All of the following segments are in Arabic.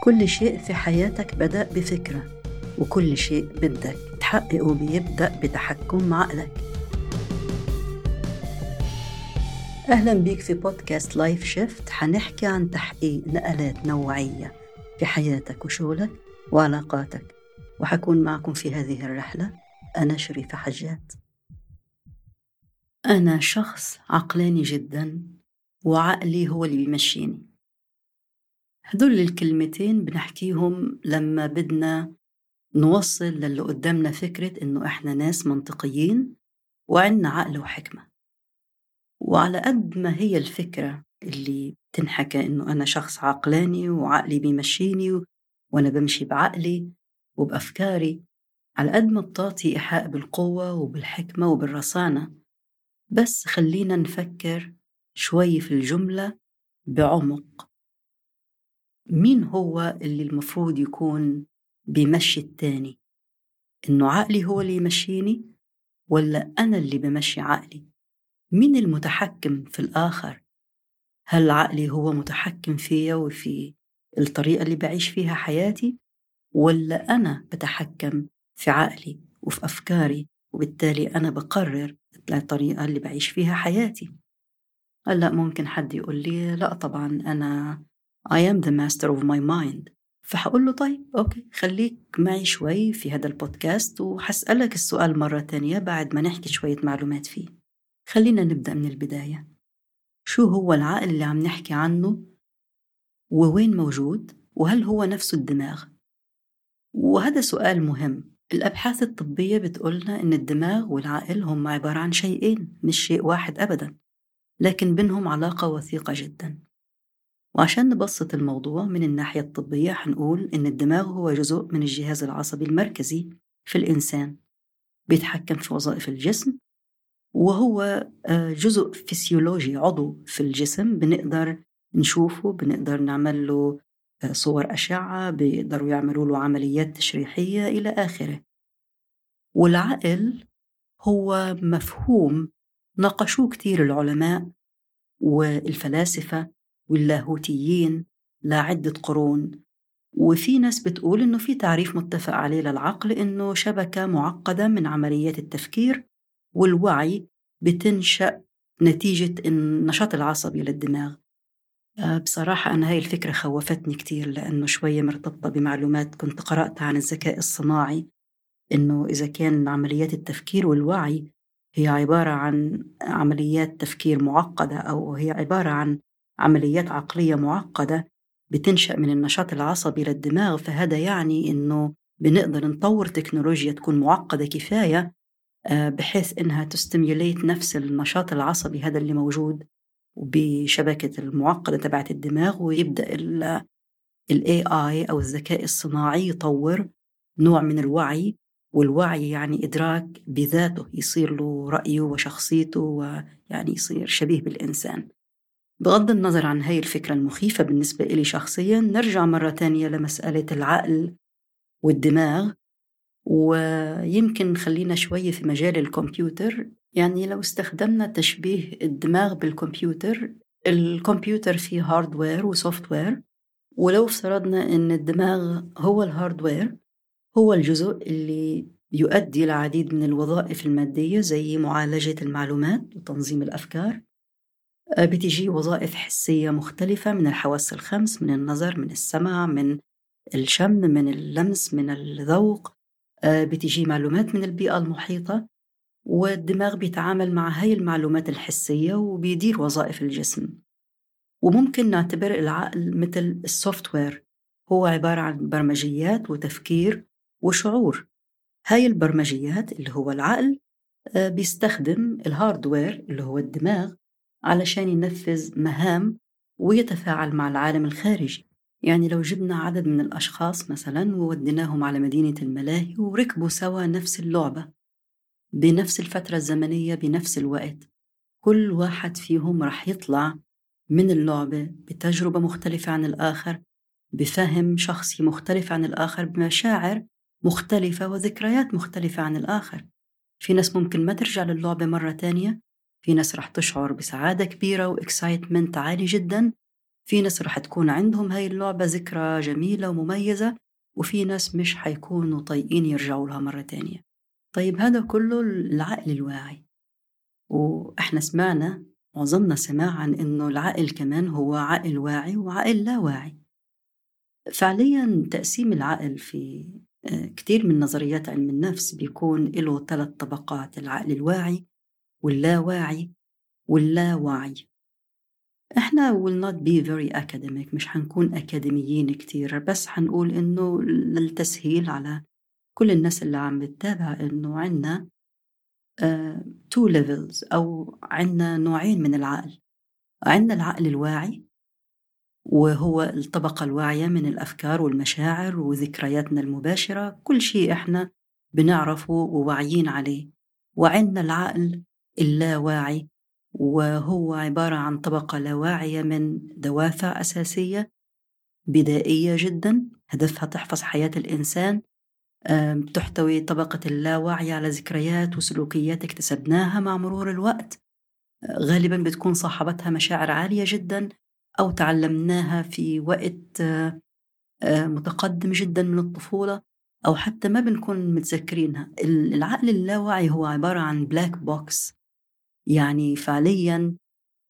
كل شيء في حياتك بدأ بفكرة وكل شيء بدك تحققه بيبدأ بتحكم عقلك. أهلا بيك في بودكاست لايف شيفت حنحكي عن تحقيق نقلات نوعية في حياتك وشغلك وعلاقاتك. وحكون معكم في هذه الرحلة أنا شريفة حجات أنا شخص عقلاني جدا وعقلي هو اللي بيمشيني. هدول الكلمتين بنحكيهم لما بدنا نوصل للي قدامنا فكرة إنه إحنا ناس منطقيين وعنا عقل وحكمة. وعلى قد ما هي الفكرة اللي تنحكى إنه أنا شخص عقلاني وعقلي بيمشيني وأنا بمشي بعقلي وبأفكاري على قد ما بتعطي إيحاء بالقوة وبالحكمة وبالرصانة بس خلينا نفكر شوي في الجملة بعمق. مين هو اللي المفروض يكون بيمشي التاني؟ إنه عقلي هو اللي يمشيني ولا أنا اللي بمشي عقلي؟ مين المتحكم في الآخر؟ هل عقلي هو متحكم فيا وفي الطريقة اللي بعيش فيها حياتي ولا أنا بتحكم في عقلي وفي أفكاري وبالتالي أنا بقرر الطريقة اللي بعيش فيها حياتي؟ هلأ ممكن حد يقول لي لأ طبعا أنا I am the master of my mind. فحقول له طيب أوكي خليك معي شوي في هذا البودكاست وحسألك السؤال مرة تانية بعد ما نحكي شوية معلومات فيه. خلينا نبدأ من البداية. شو هو العقل اللي عم نحكي عنه ووين موجود وهل هو نفسه الدماغ؟ وهذا سؤال مهم. الأبحاث الطبية بتقولنا إن الدماغ والعقل هم عبارة عن شيئين مش شيء واحد أبدا لكن بينهم علاقة وثيقة جدا. وعشان نبسط الموضوع من الناحية الطبية حنقول إن الدماغ هو جزء من الجهاز العصبي المركزي في الإنسان بيتحكم في وظائف الجسم وهو آه، جزء فسيولوجي عضو في الجسم بنقدر نشوفه بنقدر نعمل له آه، صور أشعة بيقدروا يعملوا له عمليات تشريحية إلى آخره. والعقل هو مفهوم ناقشوه كتير العلماء والفلاسفة واللاهوتيين لعدة قرون. وفي ناس بتقول إنه في تعريف متفق عليه للعقل إنه شبكة معقدة من عمليات التفكير والوعي بتنشأ نتيجة النشاط العصبي للدماغ. آه، بصراحة أنا هاي الفكرة خوفتني كتير لأنه شوية مرتبطة بمعلومات كنت قرأتها عن الذكاء الصناعي إنه إذا كان عمليات التفكير والوعي هي عبارة عن عمليات تفكير معقدة أو هي عبارة عن عمليات عقلية معقدة بتنشأ من النشاط العصبي للدماغ فهذا يعني إنه بنقدر نطور تكنولوجيا تكون معقدة كفاية آه، بحيث إنها تستميليت نفس النشاط العصبي هذا اللي موجود بشبكة المعقدة تبعت الدماغ ويبدأ ال AI أو الذكاء الصناعي يطور نوع من الوعي والوعي يعني إدراك بذاته يصير له رأيه وشخصيته ويعني يصير شبيه بالإنسان. بغض النظر عن هاي الفكرة المخيفة بالنسبة إلي شخصيا نرجع مرة تانية لمسألة العقل والدماغ ويمكن خلينا شوية في مجال الكمبيوتر. يعني لو استخدمنا تشبيه الدماغ بالكمبيوتر الكمبيوتر فيه hardware و software ولو افترضنا إن الدماغ هو ال hardware هو الجزء اللي يؤدي العديد من الوظائف المادية زي معالجة المعلومات وتنظيم الأفكار. آه، بتجي وظائف حسية مختلفة من الحواس الخمس من النظر من السمع من الشم من اللمس من الذوق. آه، بتجي معلومات من البيئة المحيطة والدماغ بيتعامل مع هاي المعلومات الحسية وبيدير وظائف الجسم. وممكن نعتبر العقل مثل ال software هو عبارة عن برمجيات وتفكير وشعور. هاي البرمجيات اللي هو العقل آه، بيستخدم ال hardware اللي هو الدماغ علشان ينفذ مهام ويتفاعل مع العالم الخارجي. يعني لو جبنا عدد من الأشخاص مثلا ووديناهم على مدينة الملاهي وركبوا سوا نفس اللعبة بنفس الفترة الزمنية بنفس الوقت كل واحد فيهم رح يطلع من اللعبة بتجربة مختلفة عن الآخر بفهم شخصي مختلف عن الآخر بمشاعر مختلفة وذكريات مختلفة عن الآخر. في ناس ممكن ما ترجع للعبة مرة تانية في ناس رح تشعر بسعادة كبيرة وإكسايتمنت عالي جدا. في ناس رح تكون عندهم هاي اللعبة ذكرى جميلة ومميزة وفي ناس مش حيكونوا طايقين يرجعوا لها مرة تانية. طيب هذا كله العقل الواعي. وإحنا سمعنا معظمنا سمع عن إنه العقل كمان هو عقل واعي وعقل لا واعي. فعليا تقسيم العقل في آه، كتير من نظريات علم النفس بيكون له ثلاث طبقات العقل الواعي واللاواعي واللاوعي. إحنا will not be very academic مش حنكون أكاديميين كتير بس حنقول إنه للتسهيل على كل الناس اللي عم بتتابع إنه عنا uh, two levels أو عنا نوعين من العقل. عنا العقل الواعي وهو الطبقة الواعية من الأفكار والمشاعر وذكرياتنا المباشرة كل شيء إحنا بنعرفه وواعيين عليه. وعندنا العقل اللاواعي وهو عبارة عن طبقة لا واعية من دوافع أساسية بدائية جدا هدفها تحفظ حياة الإنسان. تحتوي طبقة اللاوعي على ذكريات وسلوكيات اكتسبناها مع مرور الوقت. غالبا بتكون صاحبتها مشاعر عالية جدا أو تعلمناها في وقت متقدم جدا من الطفولة أو حتى ما بنكون متذكرينها. العقل اللاواعي هو عبارة عن black box يعني فعليا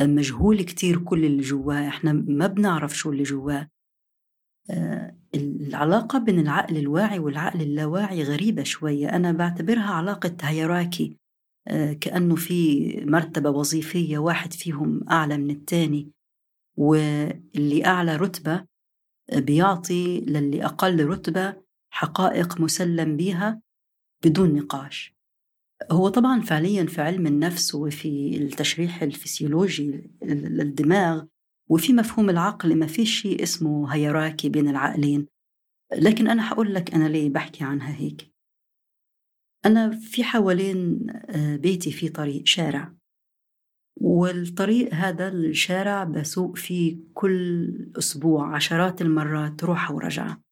مجهول كتير كل اللي جواه. إحنا ما بنعرف شو اللي جواه. آه، العلاقة بين العقل الواعي والعقل اللاواعي غريبة شوية. أنا بعتبرها علاقة هيراكي. آه، كأنه في مرتبة وظيفية واحد فيهم أعلى من التاني. واللي أعلى رتبة بيعطي للي أقل رتبة حقائق مسلم بها بدون نقاش. هو طبعا فعليا في علم النفس وفي التشريح الفسيولوجي للدماغ وفي مفهوم العقل ما في شيء اسمه هيراكي بين العقلين. لكن أنا حقول لك أنا ليه بحكي عنها هيك. أنا في حوالين آه، بيتي في طريق شارع. والطريق هذا الشارع بسوق فيه كل أسبوع عشرات المرات روحة ورجعة.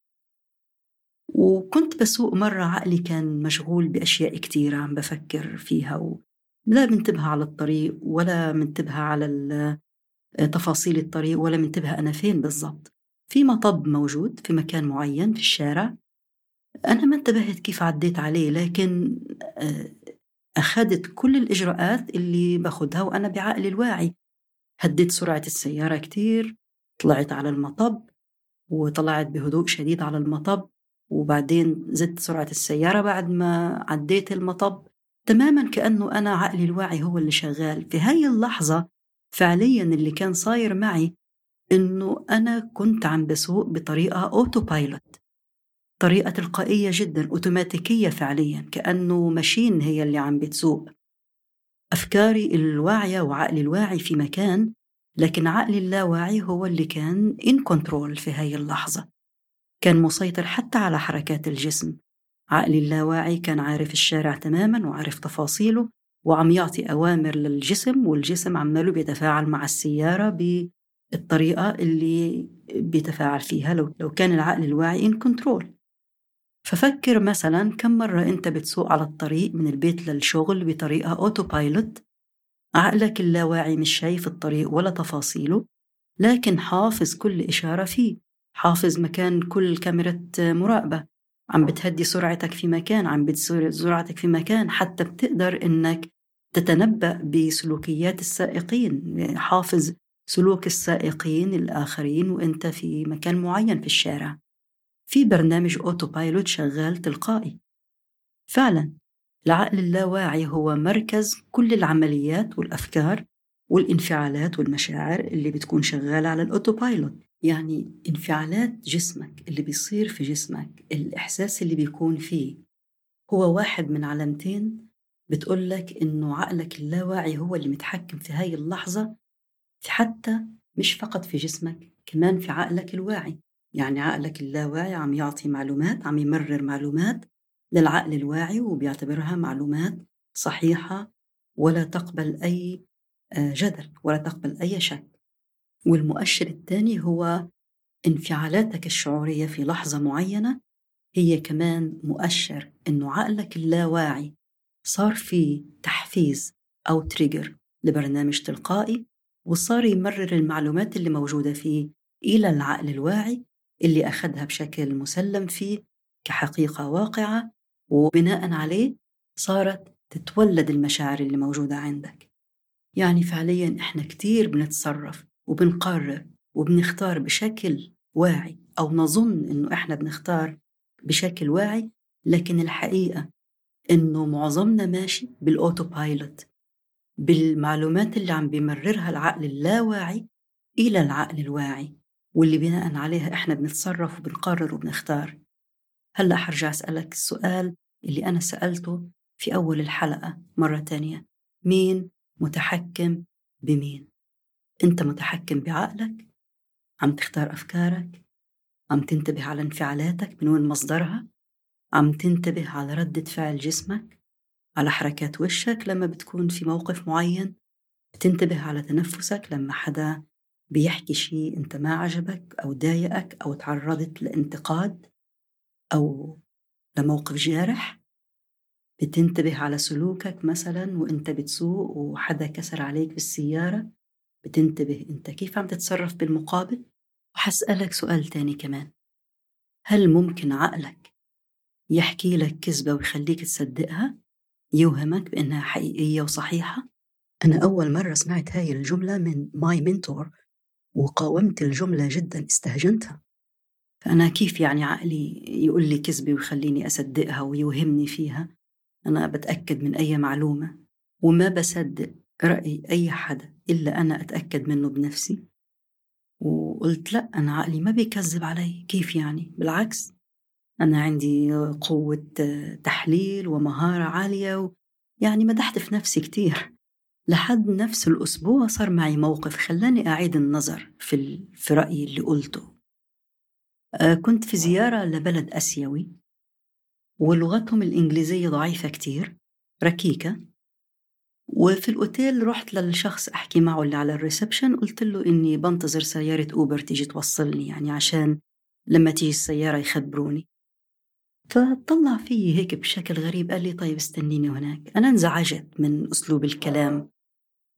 وكنت بسوق مرة عقلي كان مشغول بأشياء كتيرة عم بفكر فيها و... لا منتبهة على الطريق ولا منتبهة على تفاصيل الطريق ولا منتبهة أنا فين بالضبط. في مطب موجود في مكان معين في الشارع. أنا ما انتبهت كيف عديت عليه لكن آه، أخذت كل الإجراءات اللي باخدها وأنا بعقلي الواعي. هديت سرعة السيارة كتير طلعت على المطب وطلعت بهدوء شديد على المطب. وبعدين زدت سرعة السيارة بعد ما عديت المطب. تماما كأنه أنا عقلي الواعي هو اللي شغال. في هاي اللحظة فعليا اللي كان صاير معي إنه أنا كنت عم بسوق بطريقة أوتو بايلوت طريقة تلقائية جدا أوتوماتيكية فعليا كأنه ماشين هي اللي عم بتسوق. أفكاري الواعية وعقلي الواعي في مكان لكن عقلي اللاواعي هو اللي كان in control في هاي اللحظة. كان مسيطر حتى على حركات الجسم. عقلي اللاواعي كان عارف الشارع تماما وعارف تفاصيله وعم يعطي أوامر للجسم والجسم عماله بيتفاعل مع السيارة بالطريقة اللي بيتفاعل فيها لو, لو كان العقل الواعي in control ففكر مثلا كم مرة أنت بتسوق على الطريق من البيت للشغل بطريقة autopilot عقلك اللاواعي مش شايف الطريق ولا تفاصيله لكن حافظ كل إشارة فيه. حافظ مكان كل كاميرا مراقبة. عم بتهدي سرعتك في مكان عم بتسير سرعتك في مكان حتى بتقدر إنك تتنبأ بسلوكيات السائقين. حافظ سلوك السائقين الآخرين وأنت في مكان معين في الشارع. في برنامج أوتو بايلوت شغال تلقائي. فعلا العقل اللاواعي هو مركز كل العمليات والأفكار والانفعالات والمشاعر اللي بتكون شغالة على الأوتو بايلوت يعني انفعالات جسمك اللي بيصير في جسمك الإحساس اللي بيكون فيه هو واحد من علامتين بتقول لك إنه عقلك اللاواعي هو اللي متحكم في هاي اللحظة حتى مش فقط في جسمك كمان في عقلك الواعي. يعني عقلك اللاواعي عم يعطي معلومات عم يمرر معلومات للعقل الواعي وبيعتبرها معلومات صحيحة ولا تقبل أي آه، جدل ولا تقبل أي شك. والمؤشر الثاني هو انفعالاتك الشعورية في لحظة معينة هي كمان مؤشر إنه عقلك اللاواعي صار في تحفيز أو تريجر لبرنامج تلقائي وصار يمرر المعلومات اللي موجودة فيه إلى العقل الواعي اللي أخذها بشكل مسلم فيه كحقيقة واقعة وبناء عليه صارت تتولد المشاعر اللي موجودة عندك. يعني فعليا إحنا كتير بنتصرف وبنقرر وبنختار بشكل واعي أو نظن إنه إحنا بنختار بشكل واعي لكن الحقيقة إنه معظمنا ماشي بالأوتو بايلوت بالمعلومات اللي عم بيمررها العقل اللاواعي إلى العقل الواعي واللي بناء عليها إحنا بنتصرف وبنقرر وبنختار. هلأ حرجع أسألك السؤال اللي أنا سألته في أول الحلقة مرة تانية. مين متحكم بمين؟ أنت متحكم بعقلك عم تختار أفكارك عم تنتبه على انفعالاتك من وين مصدرها عم تنتبه على ردة فعل جسمك على حركات وشك لما بتكون في موقف معين بتنتبه على تنفسك لما حدا بيحكي شيء أنت ما عجبك أو ضايقك أو تعرضت لانتقاد أو لموقف جارح. بتنتبه على سلوكك مثلا وأنت بتسوق وحدا كسر عليك بالسيارة. بتنتبه انت كيف عم تتصرف بالمقابل؟ وحسألك سؤال تاني كمان. هل ممكن عقلك يحكي لك كذبة ويخليك تصدقها؟ يوهمك بأنها حقيقية وصحيحة؟ أنا أول مرة سمعت هاي الجملة من ماي منتور وقاومت الجملة جدا استهجنتها. فأنا كيف يعني عقلي يقول لي كذبة ويخليني أصدقها ويوهمني فيها؟ أنا بتأكد من أي معلومة وما بصدق رأي أي حدا. إلا أنا أتأكد منه بنفسي. وقلت لأ أنا عقلي ما بيكذب علي. كيف يعني؟ بالعكس أنا عندي قوة تحليل ومهارة عالية و... يعني مدحت في نفسي كتير. لحد نفس الأسبوع صار معي موقف خلاني أعيد النظر في, ال... في رأيي اللي قلته. آه، كنت في زيارة لبلد أسيوي ولغتهم الإنجليزية ضعيفة كتير ركيكة. وفي الأوتيل رحت للشخص أحكي معه اللي على الريسبشن قلت له إني بنتظر سيارة أوبر تيجي توصلني يعني عشان لما تيجي السيارة يخبروني. فطلع فيي هيك بشكل غريب قال لي طيب استنيني هناك. أنا انزعجت من أسلوب الكلام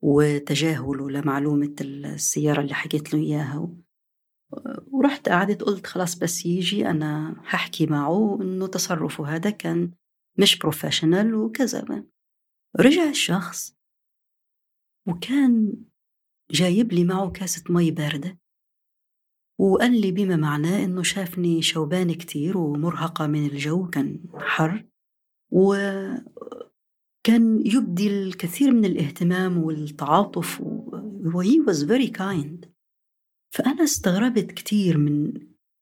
وتجاهله لمعلومة السيارة اللي حكيت له إياها ورحت قعدت قلت خلاص بس يجي أنا ححكي معه إنه تصرفه هذا كان مش professional وكذا. رجع الشخص وكان جايب لي معه كاسة مي باردة وقال لي بما معناه إنه شافني شوبان كتير ومرهقة من الجو كان حر وكان يبدي الكثير من الاهتمام والتعاطف و he was very kind. فأنا استغربت كتير من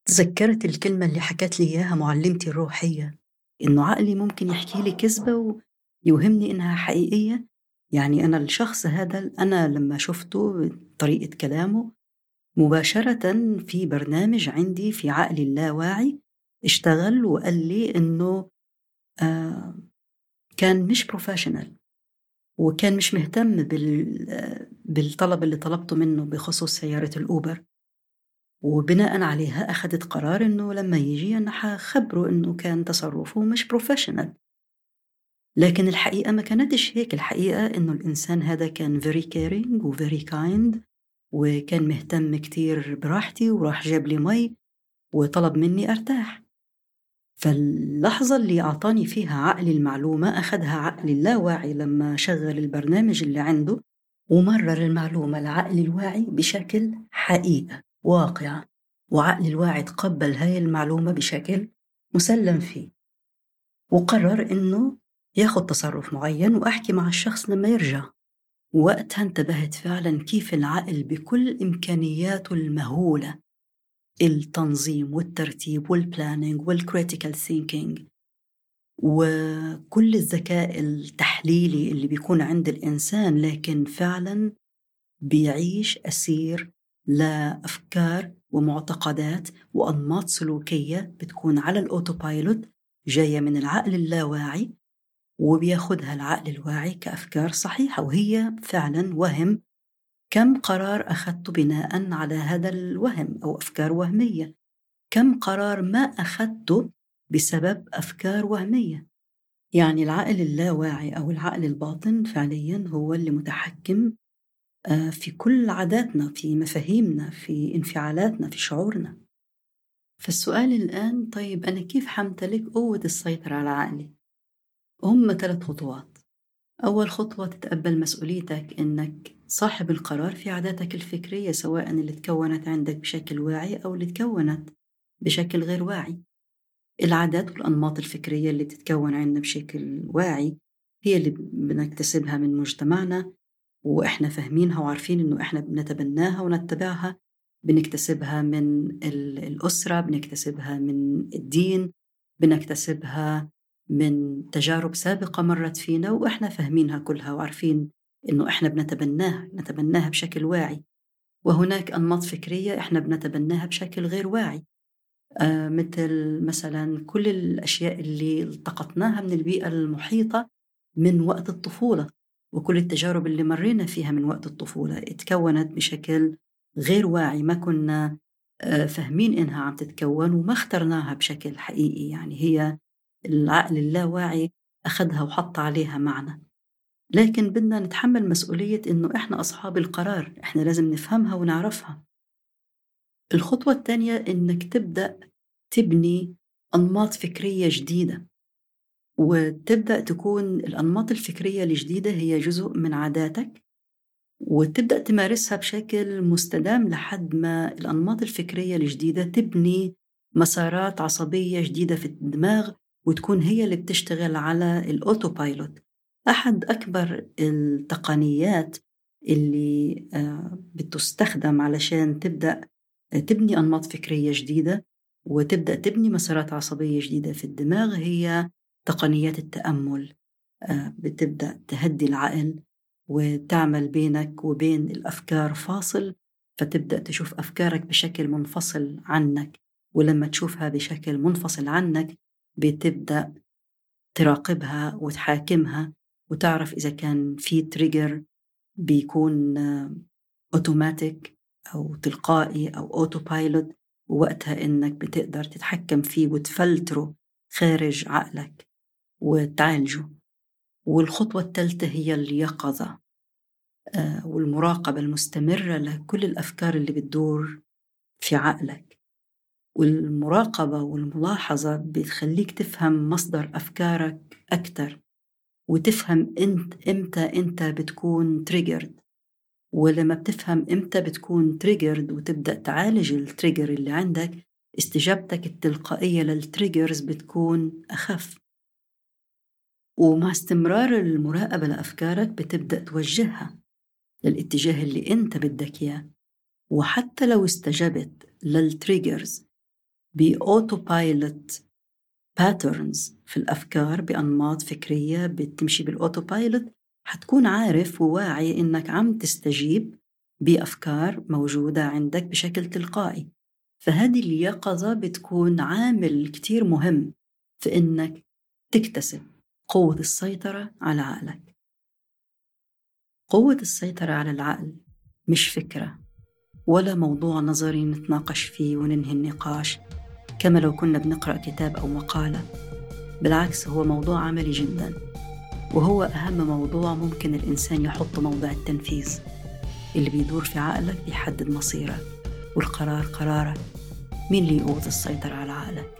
تذكرت الكلمة اللي حكت لي إياها معلمتي الروحية إنه عقلي ممكن يحكي لي كذبة ويوهمني إنها حقيقية. يعني أنا الشخص هذا أنا لما شفته طريقة كلامه مباشرة في برنامج عندي في عقلي اللاواعي اشتغل وقال لي إنه آه كان مش بروفيشنال وكان مش مهتم بالطلب اللي طلبته منه بخصوص سيارة الأوبر. وبناء عليها أخذت قرار إنه لما يجي أنا حخبره إنه كان تصرفه مش professional لكن الحقيقة ما كانتش هيك. الحقيقة إنه الإنسان هذا كان very caring و very kind وكان مهتم كتير براحتي وراح جاب لي مي وطلب مني أرتاح. فاللحظة اللي أعطاني فيها عقلي المعلومة أخذها عقلي اللاواعي لما شغل البرنامج اللي عنده ومرر المعلومة لعقلي الواعي بشكل حقيقة واقعة وعقلي الواعي تقبل هاي المعلومة بشكل مسلم فيه. وقرر إنه ياخد تصرف معين وأحكي مع الشخص لما يرجع. وقتها انتبهت فعلا كيف العقل بكل إمكانياته المهولة. التنظيم والترتيب وال planning وال critical thinking وكل الذكاء التحليلي اللي بيكون عند الإنسان لكن فعلا بيعيش أسير لأفكار ومعتقدات وأنماط سلوكية بتكون على الأوتوبايلوت جاية من العقل اللاواعي وبياخدها العقل الواعي كأفكار صحيحة وهي فعلا وهم. كم قرار أخذت بناء على هذا الوهم أو أفكار وهمية؟ كم قرار ما أخذته بسبب أفكار وهمية؟ يعني العقل اللاواعي أو العقل الباطن فعليا هو اللي متحكم آه، في كل عاداتنا في مفاهيمنا في انفعالاتنا في شعورنا. فالسؤال الآن طيب أنا كيف حمتلك قوة السيطرة على عقلي؟ هم ثلاث خطوات. أول خطوة تتقبل مسؤوليتك إنك صاحب القرار في عاداتك الفكرية سواء اللي تكونت عندك بشكل واعي أو اللي تكونت بشكل غير واعي. العادات والأنماط الفكرية اللي بتتكون عندنا بشكل واعي هي اللي بنكتسبها من مجتمعنا وإحنا فاهمينها وعارفين إنه إحنا بنتبناها ونتبعها. بنكتسبها من الأسرة بنكتسبها من الدين بنكتسبها من تجارب سابقة مرت فينا وإحنا فاهمينها كلها وعارفين إنه إحنا بنتبناها نتبناها بشكل واعي. وهناك أنماط فكرية إحنا بنتبناها بشكل غير واعي. آه مثل مثلا كل الأشياء اللي التقطناها من البيئة المحيطة من وقت الطفولة وكل التجارب اللي مرينا فيها من وقت الطفولة اتكونت بشكل غير واعي ما كنا آه فاهمين إنها عم تتكون وما اخترناها بشكل حقيقي. يعني هي العقل اللاواعي أخذها وحط عليها معنى. لكن بدنا نتحمل مسؤولية إنه إحنا أصحاب القرار إحنا لازم نفهمها ونعرفها. الخطوة الثانية إنك تبدأ تبني أنماط فكرية جديدة. وتبدأ تكون الأنماط الفكرية الجديدة هي جزء من عاداتك وتبدأ تمارسها بشكل مستدام لحد ما الأنماط الفكرية الجديدة تبني مسارات عصبية جديدة في الدماغ وتكون هي اللي بتشتغل على الأوتو بايلوت أحد أكبر التقنيات اللي آه، بتستخدم علشان تبدأ تبني أنماط فكرية جديدة وتبدأ تبني مسارات عصبية جديدة في الدماغ هي تقنيات التأمل. آه، بتبدأ تهدي العقل وتعمل بينك وبين الأفكار فاصل فتبدأ تشوف أفكارك بشكل منفصل عنك. ولما تشوفها بشكل منفصل عنك بتبدأ تراقبها وتحاكمها وتعرف إذا كان في تريجر بيكون اوتوماتيك أو تلقائي أو auto pilot ووقتها إنك بتقدر تتحكم فيه وتفلتره خارج عقلك وتعالجه. والخطوة الثالثة هي اليقظة آه، والمراقبة المستمرة لكل الأفكار اللي بتدور في عقلك. والمراقبة والملاحظة بتخليك تفهم مصدر أفكارك أكثر وتفهم انت إمتى إنت بتكون triggered ولما بتفهم إمتى بتكون triggered وتبدأ تعالج ال trigger اللي عندك استجابتك التلقائية لل triggers بتكون أخف. ومع استمرار المراقبة لأفكارك بتبدأ توجهها للاتجاه اللي إنت بدك إياه. وحتى لو استجبت لل triggers ب auto pilot patterns في الأفكار بأنماط فكرية بتمشي بال auto pilot حتكون عارف وواعي إنك عم تستجيب بأفكار موجودة عندك بشكل تلقائي. فهذه اليقظة بتكون عامل كتير مهم في إنك تكتسب قوة السيطرة على عقلك. قوة السيطرة على العقل مش فكرة ولا موضوع نظري نتناقش فيه وننهي النقاش. كما لو كنا بنقرأ كتاب أو مقالة. بالعكس هو موضوع عملي جدا وهو أهم موضوع ممكن الإنسان يحطه موضع التنفيذ اللي بيدور في عقلك بيحدد مصيرك والقرار قرارك مين اللي يقوض السيطرة على عقلك؟